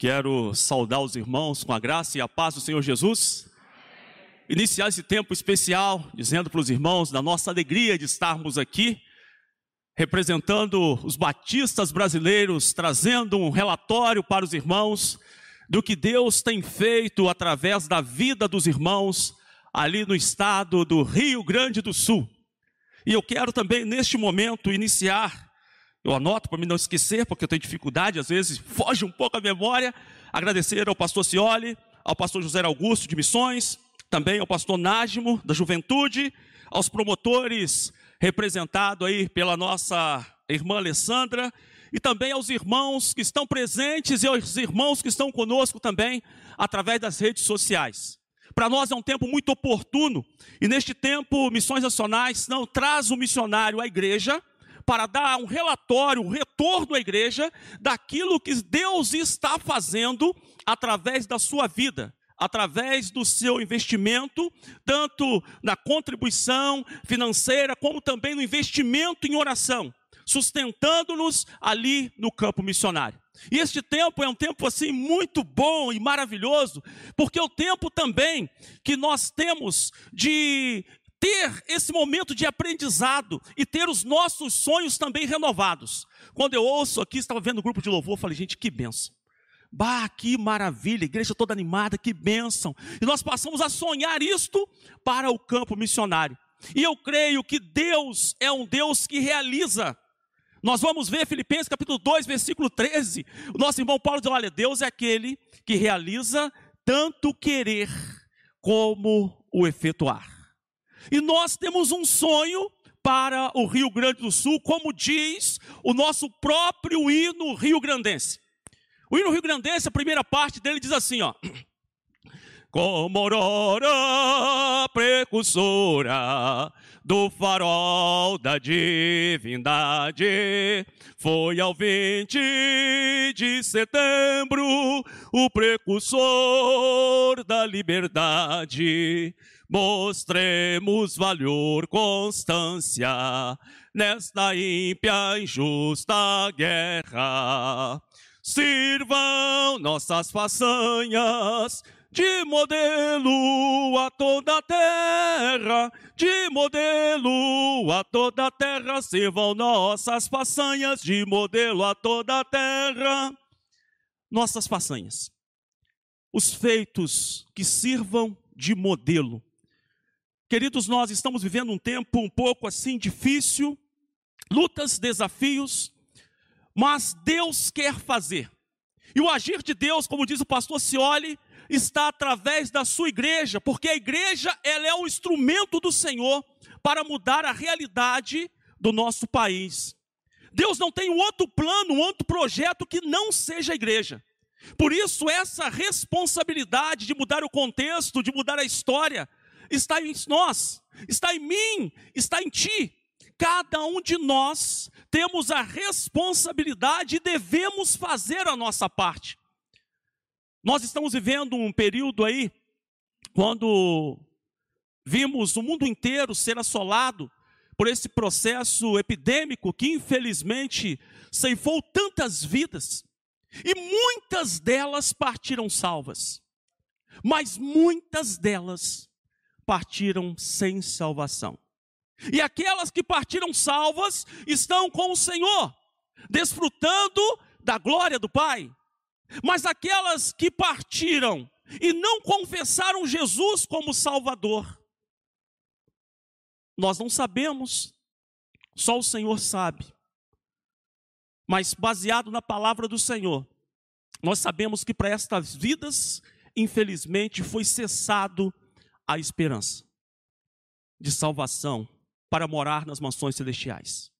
Quero saudar os irmãos com a graça e a paz do Senhor Jesus. Iniciar esse tempo especial dizendo para os irmãos da nossa alegria de estarmos aqui, representando os batistas brasileiros, trazendo um relatório para os irmãos do que Deus tem feito através da vida dos irmãos ali no estado do Rio Grande do Sul. E eu quero também, neste momento, iniciar eu anoto para me não esquecer, porque eu tenho dificuldade, às vezes foge um pouco a memória. Agradecer ao pastor Cioli, ao pastor José Augusto de Missões, também ao pastor Nájimo da Juventude, aos promotores representados aí pela nossa irmã Alessandra, e também aos irmãos que estão presentes e aos irmãos que estão conosco também através das redes sociais. Para nós é um tempo muito oportuno, e neste tempo, Missões Nacionais não traz o missionário à igreja, para dar um relatório, um retorno à igreja daquilo que Deus está fazendo através da sua vida, através do seu investimento, tanto na contribuição financeira, como também no investimento em oração, sustentando-nos ali no campo missionário. E este tempo é um tempo assim muito bom e maravilhoso, porque é o tempo também que nós temos de ter esse momento de aprendizado e ter os nossos sonhos também renovados. Quando eu ouço aqui, estava vendo o grupo de louvor, falei, gente, que benção. Bah, que maravilha, igreja toda animada, que bênção. E nós passamos a sonhar isto para o campo missionário. E eu creio que Deus é um Deus que realiza. Nós vamos ver Filipenses capítulo 2, versículo 13. O nosso irmão Paulo diz: olha, Deus é aquele que realiza tanto querer como o efetuar. E nós temos um sonho para o Rio Grande do Sul, como diz o nosso próprio hino rio-grandense. O hino rio-grandense, a primeira parte dele diz assim, ó. Como aurora precursora do farol da divindade, foi ao 20 de setembro o precursor da liberdade. Mostremos valor, constância nesta ímpia injusta guerra. Sirvam nossas façanhas de modelo a toda a terra, de modelo a toda a terra, sirvam nossas façanhas de modelo a toda a terra. Nossas façanhas, os feitos que sirvam de modelo Queridos, nós estamos vivendo um tempo um pouco assim difícil, lutas, desafios, mas Deus quer fazer. E o agir de Deus, como diz o pastor Cioli, está através da sua igreja, porque a igreja ela é o instrumento do Senhor para mudar a realidade do nosso país. Deus não tem um outro plano, um outro projeto que não seja a igreja. Por isso, essa responsabilidade de mudar o contexto, de mudar a história, está em nós, está em mim, está em ti. Cada um de nós temos a responsabilidade e devemos fazer a nossa parte. Nós estamos vivendo um período aí, quando vimos o mundo inteiro ser assolado por esse processo epidêmico que infelizmente ceifou tantas vidas, e muitas delas partiram salvas, mas muitas delas partiram sem salvação. E aquelas que partiram salvas estão com o Senhor, desfrutando da glória do Pai. Mas aquelas que partiram e não confessaram Jesus como Salvador, nós não sabemos, só o Senhor sabe. Mas baseado na palavra do Senhor, nós sabemos que para estas vidas, infelizmente, foi cessado a esperança de salvação para morar nas mansões celestiais.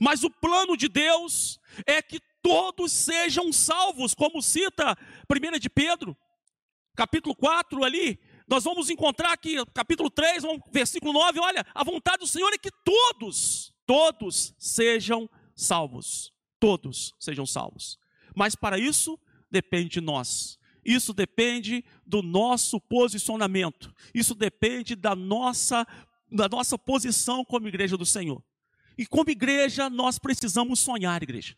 Mas o plano de Deus é que todos sejam salvos, como cita 1 de Pedro, capítulo 4 ali, nós vamos encontrar aqui, capítulo 3, versículo 9, olha, a vontade do Senhor é que todos, todos sejam salvos. Todos sejam salvos. Mas para isso depende de nós. Isso depende do nosso posicionamento. Isso depende da nossa, da nossa posição como igreja do Senhor. E como igreja, nós precisamos sonhar, igreja.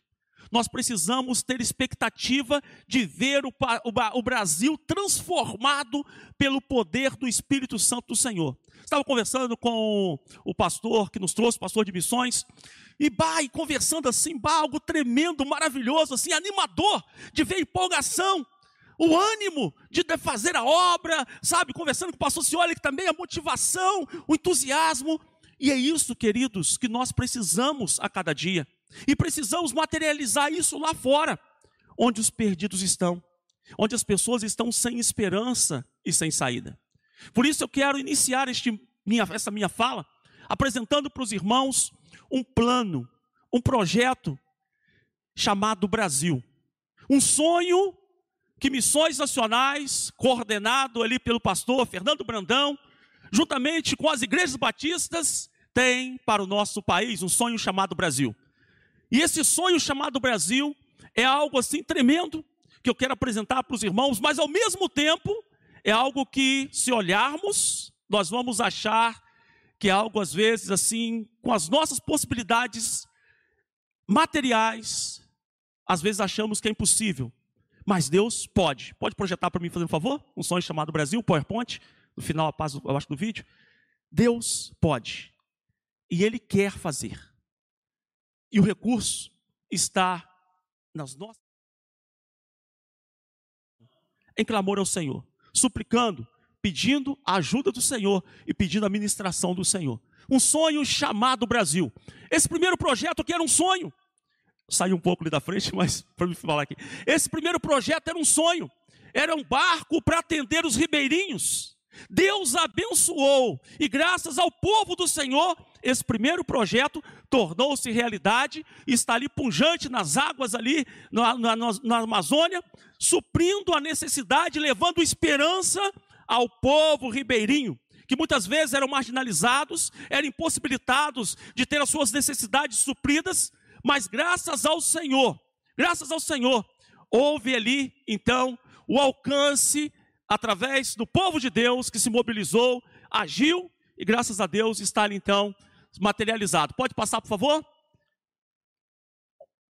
Nós precisamos ter expectativa de ver o, o, o, Brasil transformado pelo poder do Espírito Santo do Senhor. Estava conversando com o pastor que nos trouxe, pastor de missões, e bah, conversando assim, bah, algo tremendo, maravilhoso, assim, animador, de ver empolgação, o ânimo de fazer a obra, sabe? Conversando com o pastor Cioli, que também a motivação, o entusiasmo. E é isso, queridos, que nós precisamos a cada dia. E precisamos materializar isso lá fora, onde os perdidos estão, onde as pessoas estão sem esperança e sem saída. Por isso eu quero iniciar este, minha, essa minha fala apresentando para os irmãos um plano, um projeto chamado Brasil. Um sonho que Missões Nacionais, coordenado ali pelo pastor Fernando Brandão, juntamente com as igrejas batistas, tem para o nosso país um sonho chamado Brasil. E esse sonho chamado Brasil é algo assim tremendo que eu quero apresentar para os irmãos, mas ao mesmo tempo é algo que, se olharmos, nós vamos achar que é algo às vezes assim, com as nossas possibilidades materiais, às vezes achamos que é impossível. Mas Deus pode. Pode projetar para mim, fazer um favor? Um sonho chamado Brasil, PowerPoint, no final, abaixo do vídeo. Deus pode. E Ele quer fazer. E o recurso está nas nossas. Em clamor ao Senhor, suplicando, pedindo a ajuda do Senhor e pedindo a ministração do Senhor. Um sonho chamado Brasil. Esse primeiro projeto que era um sonho, sair um pouco ali da frente, mas para me falar aqui. Esse primeiro projeto era um sonho, era um barco para atender os ribeirinhos. Deus abençoou e graças ao povo do Senhor, esse primeiro projeto tornou-se realidade está ali punjante nas águas ali na, na, na Amazônia, suprindo a necessidade, levando esperança ao povo ribeirinho que muitas vezes eram marginalizados, eram impossibilitados de ter as suas necessidades supridas, mas graças ao Senhor, graças ao Senhor, houve ali então o alcance através do povo de Deus que se mobilizou, agiu e graças a Deus está ali então materializado. Pode passar, por favor?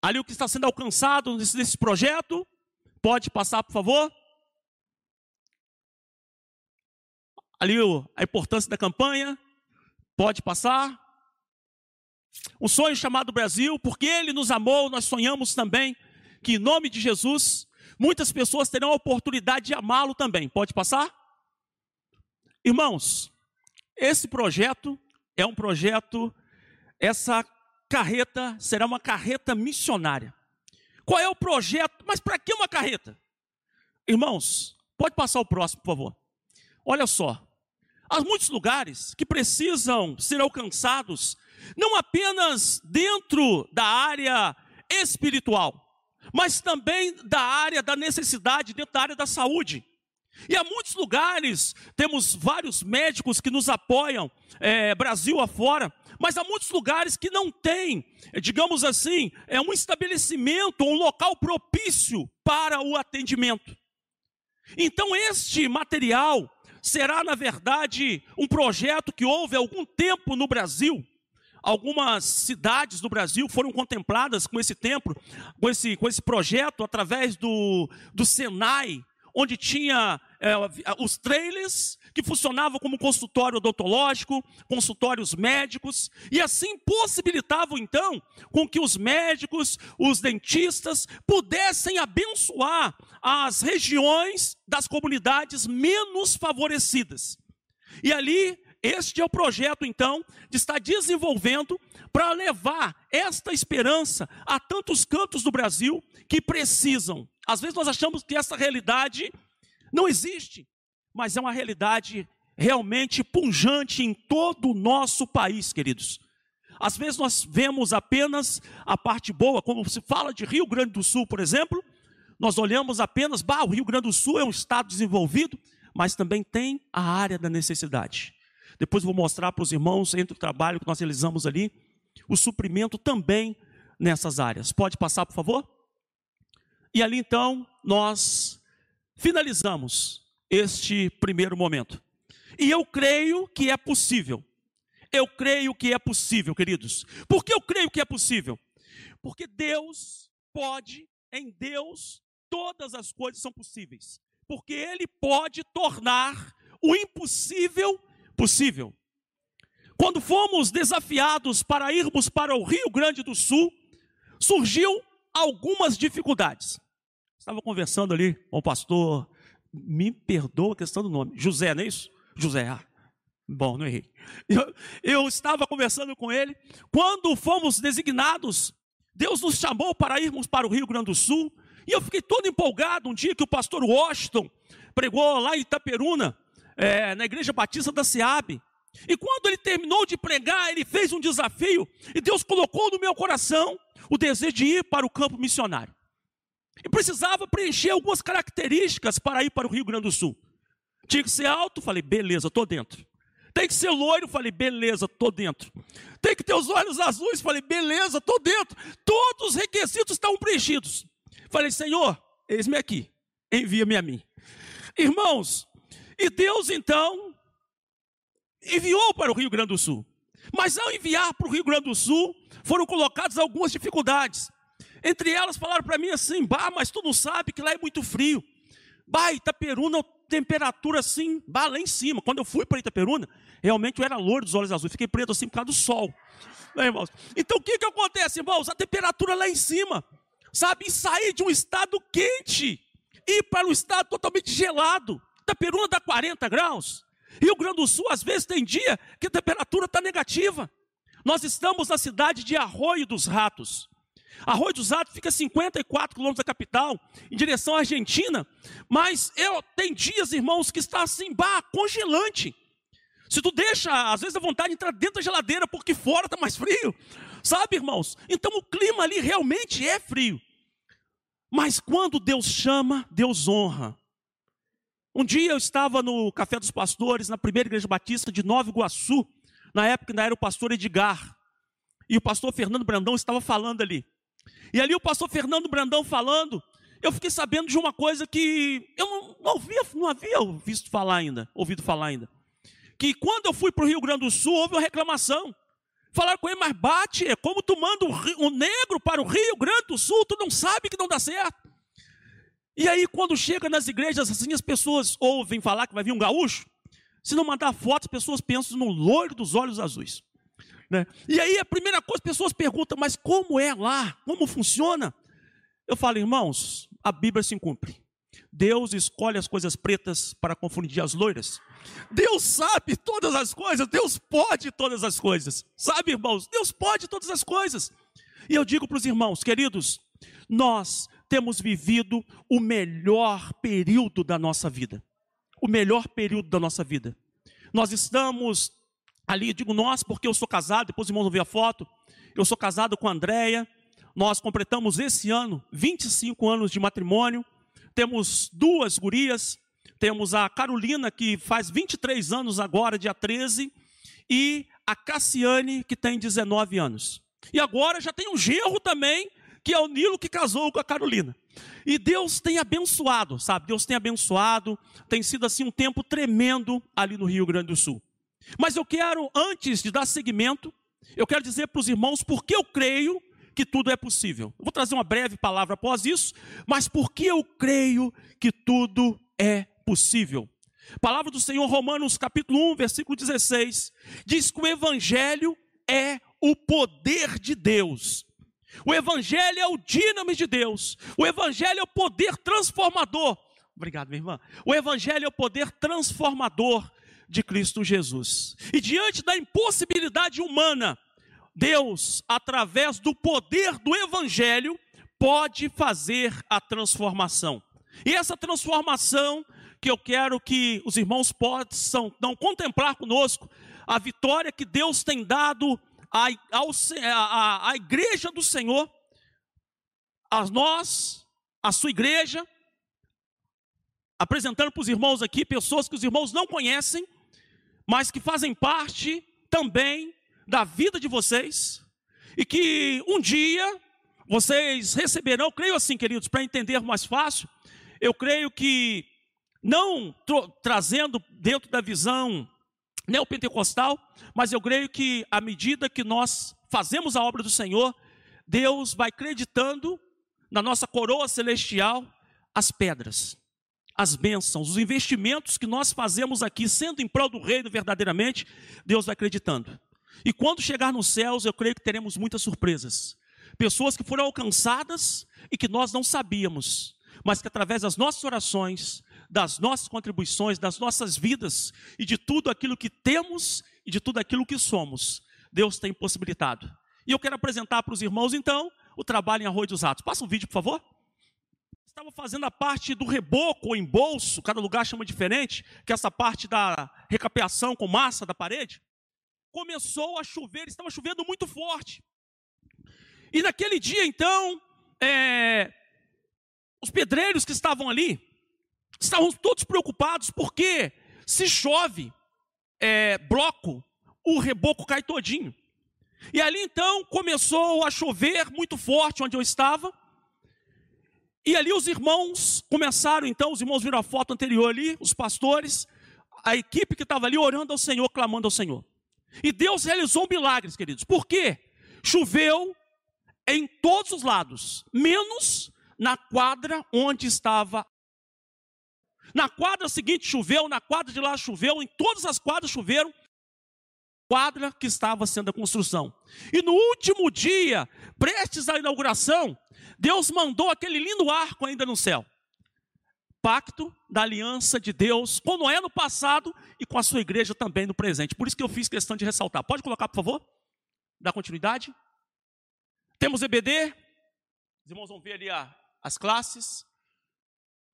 Ali o que está sendo alcançado nesse, nesse projeto, pode passar, por favor? Ali a importância da campanha, pode passar? Um sonho chamado Brasil, porque Ele nos amou, nós sonhamos também que, em nome de Jesus, muitas pessoas terão a oportunidade de amá-lo também. Pode passar? Irmãos, esse projeto é um projeto, essa carreta será uma carreta missionária. Qual é o projeto? Mas para que uma carreta? Irmãos, pode passar o próximo, por favor. Olha só, há muitos lugares que precisam ser alcançados não apenas dentro da área espiritual, mas também da área da necessidade, dentro da área da saúde. E há muitos lugares, temos vários médicos que nos apoiam, é, Brasil afora, mas há muitos lugares que não tem, digamos assim, é um estabelecimento, um local propício para o atendimento. Então, este material será, na verdade, um projeto que houve há algum tempo no Brasil, Algumas cidades do Brasil foram contempladas com esse templo, com esse, com esse projeto, através do, do Senai, onde tinha é, os trailers que funcionavam como consultório odontológico, consultórios médicos, e assim possibilitavam então com que os médicos, os dentistas pudessem abençoar as regiões das comunidades menos favorecidas. E ali este é o projeto, então, de estar desenvolvendo para levar esta esperança a tantos cantos do Brasil que precisam. Às vezes nós achamos que essa realidade não existe, mas é uma realidade realmente punjante em todo o nosso país, queridos. Às vezes nós vemos apenas a parte boa, como se fala de Rio Grande do Sul, por exemplo, nós olhamos apenas, bah, o Rio Grande do Sul é um estado desenvolvido, mas também tem a área da necessidade. Depois vou mostrar para os irmãos, entre o trabalho que nós realizamos ali, o suprimento também nessas áreas. Pode passar, por favor? E ali então nós finalizamos este primeiro momento. E eu creio que é possível. Eu creio que é possível, queridos. Por que eu creio que é possível? Porque Deus pode, em Deus, todas as coisas são possíveis, porque Ele pode tornar o impossível possível. Quando fomos desafiados para irmos para o Rio Grande do Sul, surgiu algumas dificuldades. Estava conversando ali com o pastor, me perdoa a questão do nome, José, não é isso? José, ah, bom, não errei. Eu, eu estava conversando com ele, quando fomos designados, Deus nos chamou para irmos para o Rio Grande do Sul, e eu fiquei todo empolgado um dia que o pastor Washington pregou lá em Itaperuna, é, na igreja batista da SEAB. E quando ele terminou de pregar, ele fez um desafio, e Deus colocou no meu coração o desejo de ir para o campo missionário. E precisava preencher algumas características para ir para o Rio Grande do Sul. Tinha que ser alto, falei, beleza, estou dentro. Tem que ser loiro, falei, beleza, estou dentro. Tem que ter os olhos azuis, falei, beleza, estou dentro. Todos os requisitos estão preenchidos. Falei, Senhor, eis-me aqui, envia-me a mim. Irmãos, e Deus então enviou para o Rio Grande do Sul. Mas ao enviar para o Rio Grande do Sul, foram colocadas algumas dificuldades. Entre elas falaram para mim assim: Bah, mas tu não sabe que lá é muito frio. Bah, Itaperuna, temperatura assim, bah, lá em cima. Quando eu fui para Itaperuna, realmente eu era louro dos olhos azuis, fiquei preto assim por causa do sol. Né, irmãos? Então o que, que acontece, irmãos? A temperatura lá em cima, sabe? E sair de um estado quente, ir para um estado totalmente gelado. Itaperuna dá 40 graus. Rio Grande do Sul, às vezes, tem dia que a temperatura está negativa. Nós estamos na cidade de Arroio dos Ratos. Arroio dos Ratos fica a 54 quilômetros da capital, em direção à Argentina. Mas eu tem dias, irmãos, que está assim, bah, congelante. Se tu deixa, às vezes, a vontade de entrar dentro da geladeira, porque fora está mais frio. Sabe, irmãos? Então o clima ali realmente é frio. Mas quando Deus chama, Deus honra. Um dia eu estava no Café dos Pastores, na primeira igreja batista de Nova Iguaçu, na época ainda era o pastor Edgar, e o pastor Fernando Brandão estava falando ali. E ali o pastor Fernando Brandão falando, eu fiquei sabendo de uma coisa que eu não, havia, não havia visto falar ainda, ouvido falar ainda. Que quando eu fui para o Rio Grande do Sul, houve uma reclamação. Falaram com ele, mas bate, é como tu manda o negro para o Rio Grande do Sul, tu não sabe que não dá certo. E aí, quando chega nas igrejas assim, as pessoas ouvem falar que vai vir um gaúcho. Se não mandar foto, as pessoas pensam no loiro dos olhos azuis. Né? E aí, a primeira coisa, as pessoas perguntam, mas como é lá? Como funciona? Eu falo, irmãos, a Bíblia se cumpre. Deus escolhe as coisas pretas para confundir as loiras. Deus sabe todas as coisas, Deus pode todas as coisas. Sabe, irmãos? Deus pode todas as coisas. E eu digo para os irmãos, queridos, nós temos vivido o melhor período da nossa vida. O melhor período da nossa vida. Nós estamos ali, digo nós, porque eu sou casado, depois os irmãos vão ver a foto. Eu sou casado com a Andréia. Nós completamos esse ano 25 anos de matrimônio. Temos duas gurias. Temos a Carolina, que faz 23 anos agora, dia 13, e a Cassiane, que tem 19 anos. E agora já tem um genro também, que é o Nilo que casou com a Carolina. E Deus tem abençoado, sabe? Deus tem abençoado, tem sido assim um tempo tremendo ali no Rio Grande do Sul. Mas eu quero, antes de dar seguimento, eu quero dizer para os irmãos porque eu creio que tudo é possível. Eu vou trazer uma breve palavra após isso, mas porque eu creio que tudo é possível. Palavra do Senhor, Romanos capítulo 1, versículo 16, diz que o Evangelho é o poder de Deus o Evangelho é o dínamo de Deus. O Evangelho é o poder transformador. Obrigado, minha irmã. O Evangelho é o poder transformador de Cristo Jesus. E diante da impossibilidade humana, Deus, através do poder do Evangelho, pode fazer a transformação. E essa transformação que eu quero que os irmãos possam não contemplar conosco, a vitória que Deus tem dado a, a, a igreja do Senhor, a nós, a sua igreja, apresentando para os irmãos aqui pessoas que os irmãos não conhecem, mas que fazem parte também da vida de vocês, e que um dia vocês receberão, eu creio assim, queridos, para entender mais fácil, eu creio que não trazendo dentro da visão neopentecostal, mas eu creio que à medida que nós fazemos a obra do Senhor, Deus vai acreditando na nossa coroa celestial, as pedras, as bênçãos, os investimentos que nós fazemos aqui, sendo em prol do reino verdadeiramente, Deus vai acreditando. E quando chegar nos céus, eu creio que teremos muitas surpresas. Pessoas que foram alcançadas e que nós não sabíamos, mas que através das nossas orações, das nossas contribuições, das nossas vidas e de tudo aquilo que temos e de tudo aquilo que somos, Deus tem possibilitado. E eu quero apresentar para os irmãos, então, o trabalho em Arroio dos Atos. Passa um vídeo, por favor. Estava fazendo a parte do reboco ou embolso, cada lugar chama diferente, que é essa parte da recapeação com massa da parede. Começou a chover, estava chovendo muito forte. E naquele dia, então, é, os pedreiros que estavam ali estavam todos preocupados, porque se chove é, bloco, o reboco cai todinho. E ali então começou a chover muito forte onde eu estava. E ali os irmãos começaram, então, os irmãos viram a foto anterior ali, os pastores, a equipe que estava ali orando ao Senhor, clamando ao Senhor. E Deus realizou milagres, queridos. Por quê? Choveu em todos os lados, menos na quadra onde estava. Na quadra seguinte choveu, na quadra de lá choveu, em todas as quadras choveram, quadra que estava sendo a construção. E no último dia, prestes à inauguração, Deus mandou aquele lindo arco ainda no céu. Pacto da aliança de Deus com Noé no passado e com a sua igreja também no presente. Por isso que eu fiz questão de ressaltar. Pode colocar, por favor? Dá continuidade. Temos EBD. Os irmãos vão ver ali a, as classes,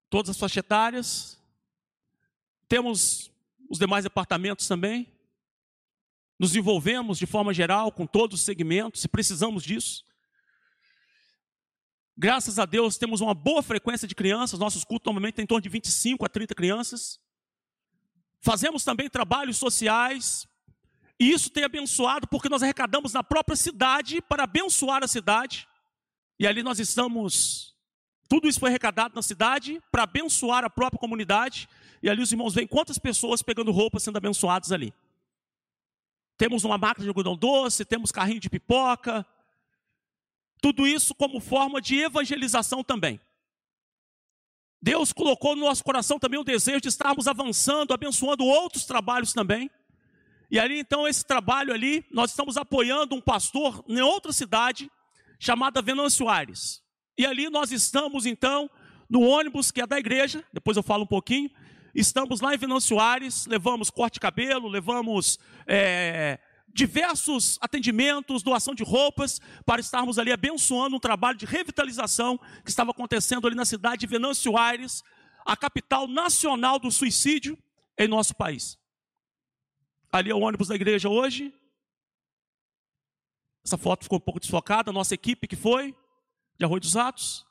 todas as faixas etárias. Temos os demais departamentos também. Nos envolvemos de forma geral com todos os segmentos e precisamos disso. Graças a Deus temos uma boa frequência de crianças, nossos cultos normalmente têm em torno de 25 a 30 crianças. Fazemos também trabalhos sociais, e isso tem abençoado porque nós arrecadamos na própria cidade para abençoar a cidade. E ali nós estamos, tudo isso foi arrecadado na cidade para abençoar a própria comunidade. E ali os irmãos veem quantas pessoas pegando roupa sendo abençoadas ali. Temos uma máquina de algodão doce, temos carrinho de pipoca. Tudo isso como forma de evangelização também. Deus colocou no nosso coração também o desejo de estarmos avançando, abençoando outros trabalhos também. E ali então esse trabalho ali, nós estamos apoiando um pastor em outra cidade chamada Venâncio Aires. E ali nós estamos então no ônibus que é da igreja, depois eu falo um pouquinho, Estamos lá em Venâncio Aires, levamos corte de cabelo, levamos é, diversos atendimentos, doação de roupas, para estarmos ali abençoando um trabalho de revitalização que estava acontecendo ali na cidade de Venâncio Aires, a capital nacional do suicídio em nosso país. Ali é o ônibus da igreja hoje. Essa foto ficou um pouco desfocada, a nossa equipe que foi, de Arroio dos Atos.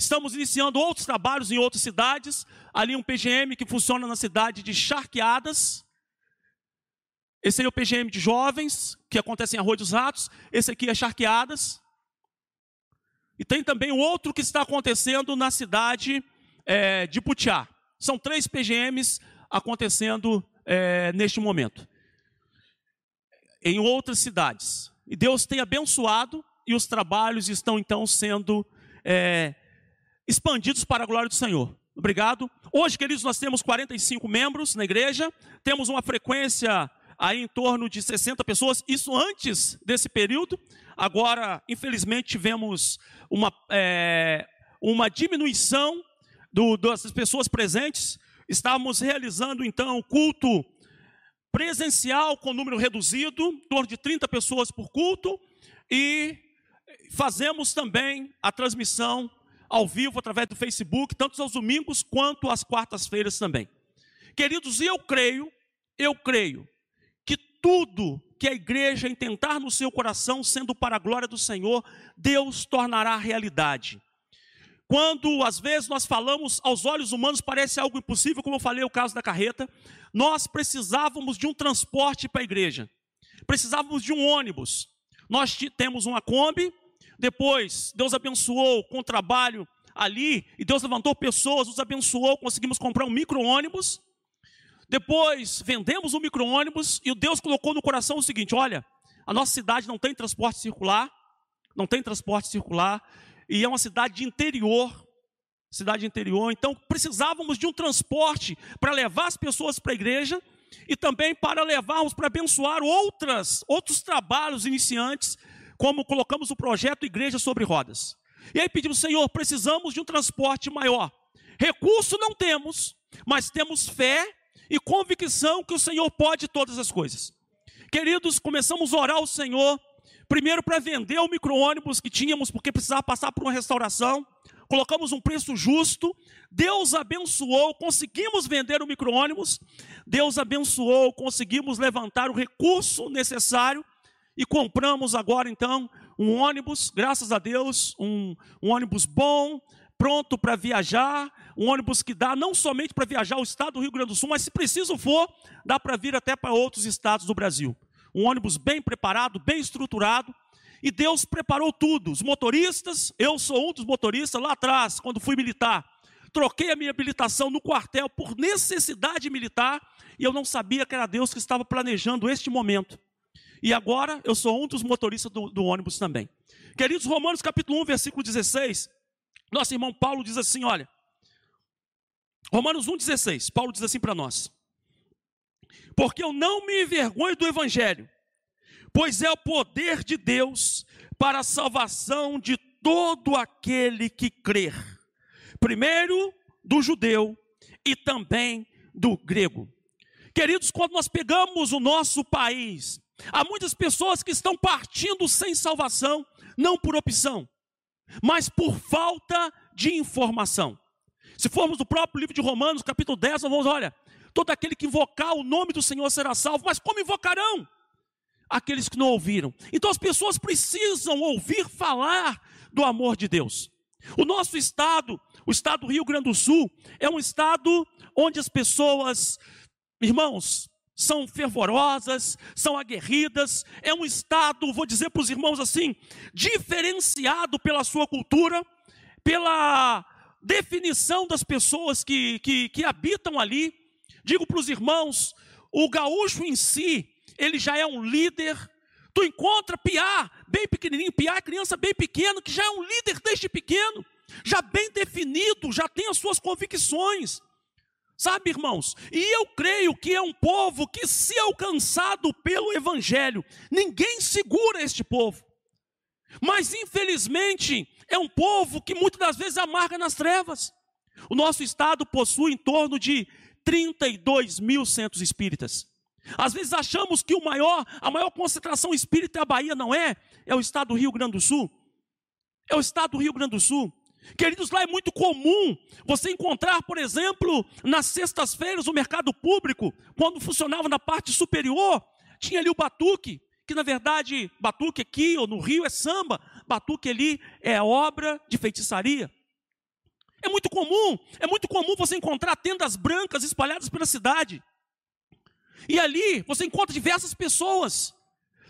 Estamos iniciando outros trabalhos em outras cidades. Ali um PGM que funciona na cidade de Charqueadas. Esse aí é o PGM de jovens, que acontece em Arroio dos Ratos. Esse aqui é Charqueadas. E tem também outro que está acontecendo na cidade é, de Putiá. São três PGMs acontecendo é, neste momento. Em outras cidades. E Deus tem abençoado e os trabalhos estão então sendo é, expandidos para a glória do Senhor. Obrigado. Hoje, queridos, nós temos 45 membros na igreja, temos uma frequência aí em torno de 60 pessoas, isso antes desse período. Agora, infelizmente, tivemos uma, é, uma diminuição do, das pessoas presentes. Estávamos realizando, então, o culto presencial com número reduzido, em torno de 30 pessoas por culto, e fazemos também a transmissão ao vivo através do Facebook, tanto aos domingos quanto às quartas-feiras também. Queridos, eu creio, eu creio que tudo que a igreja intentar no seu coração, sendo para a glória do Senhor, Deus tornará realidade. Quando às vezes nós falamos aos olhos humanos parece algo impossível, como eu falei o caso da carreta, nós precisávamos de um transporte para a igreja. Precisávamos de um ônibus. Nós temos uma Kombi, depois, Deus abençoou com o trabalho ali, e Deus levantou pessoas, nos abençoou, conseguimos comprar um micro-ônibus. Depois, vendemos o um micro-ônibus e Deus colocou no coração o seguinte: olha, a nossa cidade não tem transporte circular, não tem transporte circular, e é uma cidade de interior, cidade interior, então precisávamos de um transporte para levar as pessoas para a igreja e também para levarmos para abençoar outras, outros trabalhos iniciantes, como colocamos o projeto Igreja sobre Rodas. E aí pedimos, Senhor, precisamos de um transporte maior. Recurso não temos, mas temos fé e convicção que o Senhor pode todas as coisas. Queridos, começamos a orar ao Senhor, primeiro para vender o micro-ônibus que tínhamos, porque precisava passar por uma restauração. Colocamos um preço justo, Deus abençoou, conseguimos vender o micro-ônibus, Deus abençoou, conseguimos levantar o recurso necessário e compramos agora então um ônibus, graças a Deus, um, um ônibus bom, pronto para viajar, um ônibus que dá não somente para viajar ao estado do Rio Grande do Sul, mas se preciso for, dá para vir até para outros estados do Brasil. Um ônibus bem preparado, bem estruturado, e Deus preparou tudo. Os motoristas, eu sou um dos motoristas lá atrás, quando fui militar. Troquei a minha habilitação no quartel por necessidade militar, e eu não sabia que era Deus que estava planejando este momento. E agora eu sou um dos motoristas do, do ônibus também. Queridos, Romanos capítulo 1, versículo 16, nosso irmão Paulo diz assim: olha, Romanos 1,16, Paulo diz assim para nós: Porque eu não me envergonho do Evangelho, pois é o poder de Deus para a salvação de todo aquele que crer, primeiro do judeu e também do grego. Queridos, quando nós pegamos o nosso país, há muitas pessoas que estão partindo sem salvação, não por opção, mas por falta de informação. Se formos no próprio livro de Romanos, capítulo 10, nós vamos, olha, todo aquele que invocar o nome do Senhor será salvo, mas como invocarão? Aqueles que não ouviram. Então as pessoas precisam ouvir falar do amor de Deus. O nosso estado, o estado do Rio Grande do Sul, é um estado onde as pessoas, irmãos, são fervorosas, são aguerridas, é um estado, vou dizer para os irmãos assim, diferenciado pela sua cultura, pela definição das pessoas que, que, que habitam ali. Digo para os irmãos, o gaúcho em si, ele já é um líder. Tu encontra Piá, bem pequenininho, Piá é criança bem pequeno, que já é um líder desde pequeno, já bem definido, já tem as suas convicções. Sabe, irmãos? E eu creio que é um povo que, se alcançado pelo Evangelho, ninguém segura este povo. Mas, infelizmente, é um povo que muitas das vezes amarga nas trevas. O nosso estado possui em torno de 32 mil centros espíritas. Às vezes achamos que o maior, a maior concentração espírita é a Bahia, não é? É o estado do Rio Grande do Sul. É o estado do Rio Grande do Sul. Queridos, lá é muito comum você encontrar, por exemplo, nas sextas-feiras, o mercado público, quando funcionava na parte superior, tinha ali o batuque, que na verdade, batuque aqui ou no Rio é samba, batuque ali é obra de feitiçaria. É muito comum, é muito comum você encontrar tendas brancas espalhadas pela cidade. E ali você encontra diversas pessoas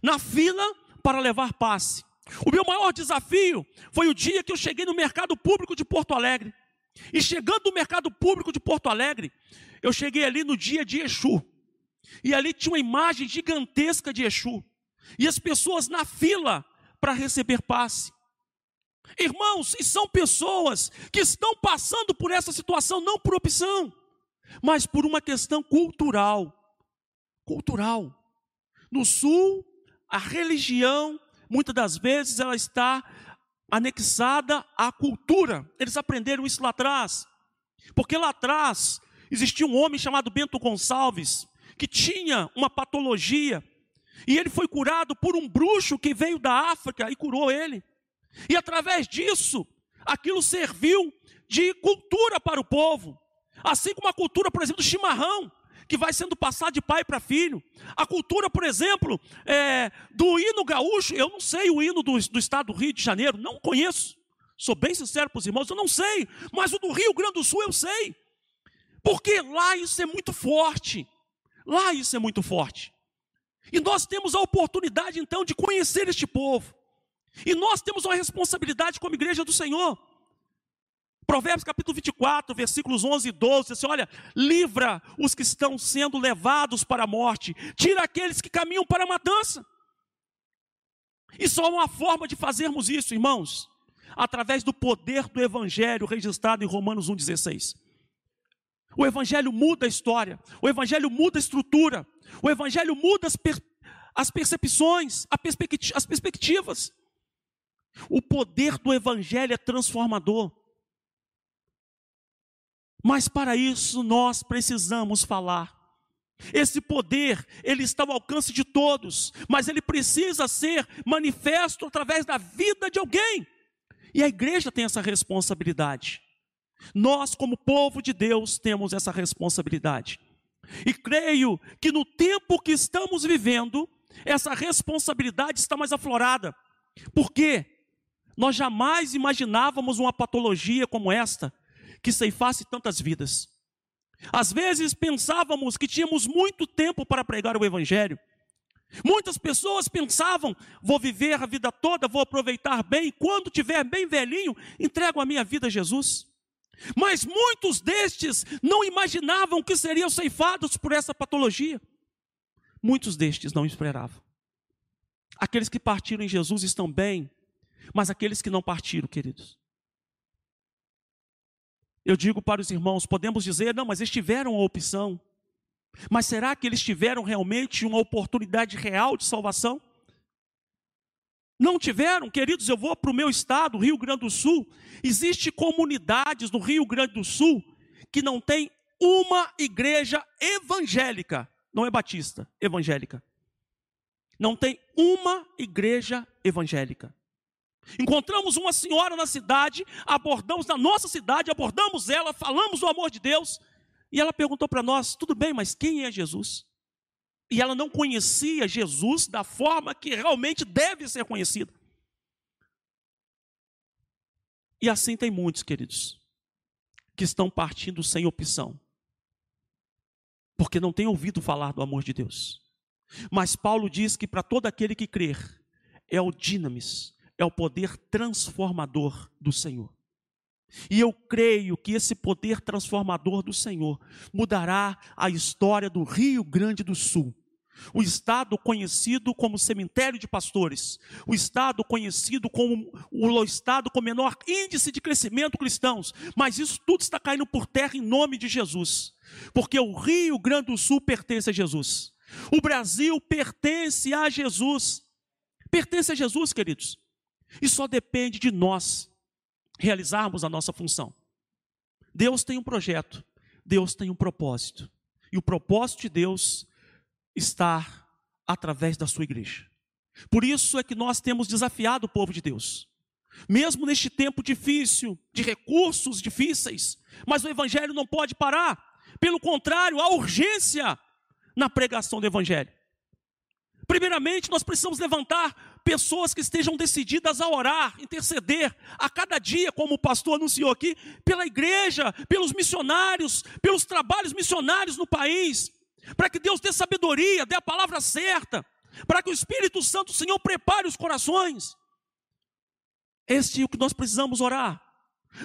na fila para levar passe. O meu maior desafio foi o dia que eu cheguei no mercado público de Porto Alegre. E chegando no mercado público de Porto Alegre, eu cheguei ali no dia de Exu. E ali tinha uma imagem gigantesca de Exu. E as pessoas na fila para receber passe. Irmãos, e são pessoas que estão passando por essa situação não por opção, mas por uma questão cultural. Cultural. No sul, a religião muitas das vezes ela está anexada à cultura. Eles aprenderam isso lá atrás. Porque lá atrás existia um homem chamado Bento Gonçalves, que tinha uma patologia, e ele foi curado por um bruxo que veio da África e curou ele. E através disso, aquilo serviu de cultura para o povo. Assim como a cultura, por exemplo, do chimarrão que vai sendo passado de pai para filho. A cultura, por exemplo, é, do hino gaúcho, eu não sei o hino do, do estado do Rio de Janeiro, não conheço. Sou bem sincero para os irmãos, eu não sei, mas o do Rio Grande do Sul eu sei. Porque lá isso é muito forte. Lá isso é muito forte. E nós temos a oportunidade então de conhecer este povo. E nós temos uma responsabilidade como igreja do Senhor. Provérbios capítulo 24, versículos 11 e 12, diz assim, olha, livra os que estão sendo levados para a morte, tira aqueles que caminham para a matança. E só uma forma de fazermos isso, irmãos, através do poder do Evangelho registrado em Romanos 1,16. O Evangelho muda a história, o Evangelho muda a estrutura, o Evangelho muda as, per as percepções, as perspectivas. O poder do Evangelho é transformador. Mas para isso nós precisamos falar. Esse poder, ele está ao alcance de todos, mas ele precisa ser manifesto através da vida de alguém. E a igreja tem essa responsabilidade. Nós, como povo de Deus, temos essa responsabilidade. E creio que no tempo que estamos vivendo, essa responsabilidade está mais aflorada. Por quê? Nós jamais imaginávamos uma patologia como esta que ceifasse tantas vidas. Às vezes pensávamos que tínhamos muito tempo para pregar o Evangelho. Muitas pessoas pensavam: vou viver a vida toda, vou aproveitar bem, quando tiver bem velhinho, entrego a minha vida a Jesus. Mas muitos destes não imaginavam que seriam ceifados por essa patologia. Muitos destes não esperavam. Aqueles que partiram em Jesus estão bem, mas aqueles que não partiram, queridos, eu digo para os irmãos: podemos dizer, não, mas eles tiveram a opção. Mas será que eles tiveram realmente uma oportunidade real de salvação? Não tiveram, queridos, eu vou para o meu estado, Rio Grande do Sul. Existem comunidades no Rio Grande do Sul que não tem uma igreja evangélica, não é batista, evangélica. Não tem uma igreja evangélica. Encontramos uma senhora na cidade, abordamos na nossa cidade, abordamos ela, falamos do amor de Deus, e ela perguntou para nós: tudo bem, mas quem é Jesus? E ela não conhecia Jesus da forma que realmente deve ser conhecido. E assim tem muitos, queridos, que estão partindo sem opção, porque não têm ouvido falar do amor de Deus. Mas Paulo diz que para todo aquele que crer, é o dinamis, é o poder transformador do Senhor. E eu creio que esse poder transformador do Senhor mudará a história do Rio Grande do Sul. O estado conhecido como cemitério de pastores, o estado conhecido como o estado com menor índice de crescimento cristãos, mas isso tudo está caindo por terra em nome de Jesus, porque o Rio Grande do Sul pertence a Jesus, o Brasil pertence a Jesus, pertence a Jesus, queridos. E só depende de nós realizarmos a nossa função. Deus tem um projeto, Deus tem um propósito. E o propósito de Deus está através da sua igreja. Por isso é que nós temos desafiado o povo de Deus. Mesmo neste tempo difícil, de recursos difíceis, mas o evangelho não pode parar. Pelo contrário, há urgência na pregação do evangelho. Primeiramente, nós precisamos levantar pessoas que estejam decididas a orar, interceder a cada dia, como o pastor anunciou aqui, pela igreja, pelos missionários, pelos trabalhos missionários no país, para que Deus dê sabedoria, dê a palavra certa, para que o Espírito Santo, Senhor, prepare os corações. Este é o que nós precisamos orar.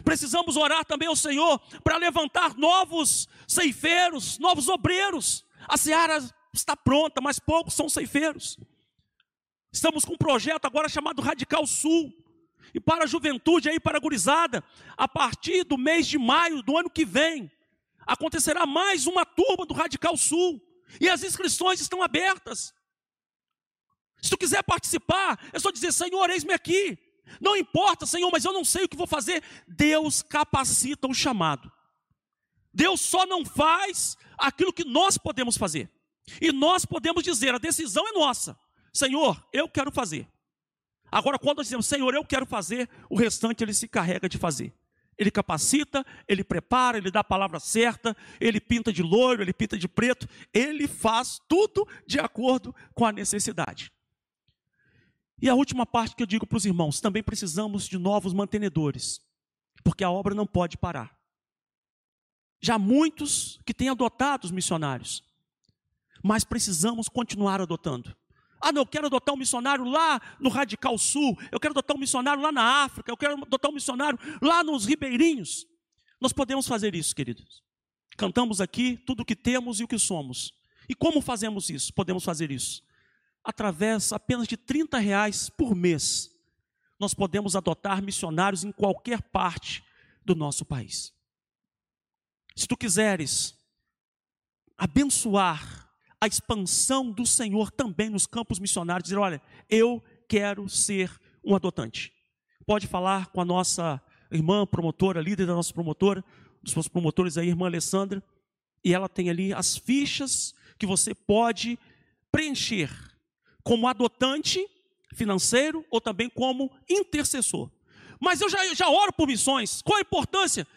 Precisamos orar também ao Senhor para levantar novos ceifeiros, novos obreiros. A seara está pronta, mas poucos são ceifeiros. Estamos com um projeto agora chamado Radical Sul. E para a juventude aí, para a gurizada, a partir do mês de maio do ano que vem, acontecerá mais uma turma do Radical Sul. E as inscrições estão abertas. Se tu quiser participar, é só dizer: Senhor, eis-me aqui. Não importa, Senhor, mas eu não sei o que vou fazer. Deus capacita o chamado. Deus só não faz aquilo que nós podemos fazer. E nós podemos dizer: a decisão é nossa. Senhor, eu quero fazer. Agora, quando nós dizemos, Senhor, eu quero fazer, o restante ele se carrega de fazer. Ele capacita, ele prepara, ele dá a palavra certa, ele pinta de loiro, ele pinta de preto, ele faz tudo de acordo com a necessidade. E a última parte que eu digo para os irmãos: também precisamos de novos mantenedores, porque a obra não pode parar. Já muitos que têm adotado os missionários, mas precisamos continuar adotando. Ah, não, eu quero adotar um missionário lá no Radical Sul, eu quero adotar um missionário lá na África, eu quero adotar um missionário lá nos ribeirinhos. Nós podemos fazer isso, queridos. Cantamos aqui tudo o que temos e o que somos. E como fazemos isso? Podemos fazer isso através apenas de 30 reais por mês. nós podemos adotar missionários em qualquer parte do nosso país. Se tu quiseres abençoar a expansão do Senhor também nos campos missionários, dizer: olha, eu quero ser um adotante. Pode falar com a nossa irmã promotora, líder da nossa promotora, dos nossos promotores aí, irmã Alessandra, e ela tem ali as fichas que você pode preencher como adotante financeiro ou também como intercessor. Mas eu já, já oro por missões. Qual a importância?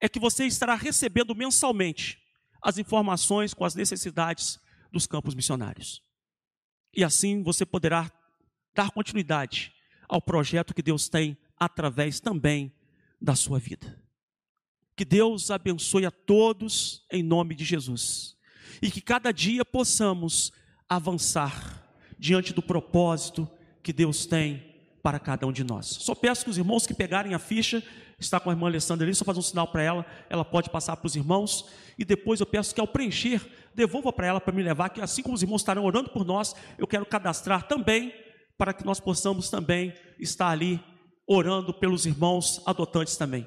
É que você estará recebendo mensalmente as informações com as necessidades dos campos missionários. E assim você poderá dar continuidade ao projeto que Deus tem através também da sua vida. Que Deus abençoe a todos em nome de Jesus. E que cada dia possamos avançar diante do propósito que Deus tem para cada um de nós. Só peço que os irmãos que pegarem a ficha, está com a irmã Alessandra ali, só faz um sinal para ela, ela pode passar para os irmãos, e depois eu peço que ao preencher, devolva para ela para me levar, que assim como os irmãos estarão orando por nós, eu quero cadastrar também, para que nós possamos também estar ali orando pelos irmãos adotantes também.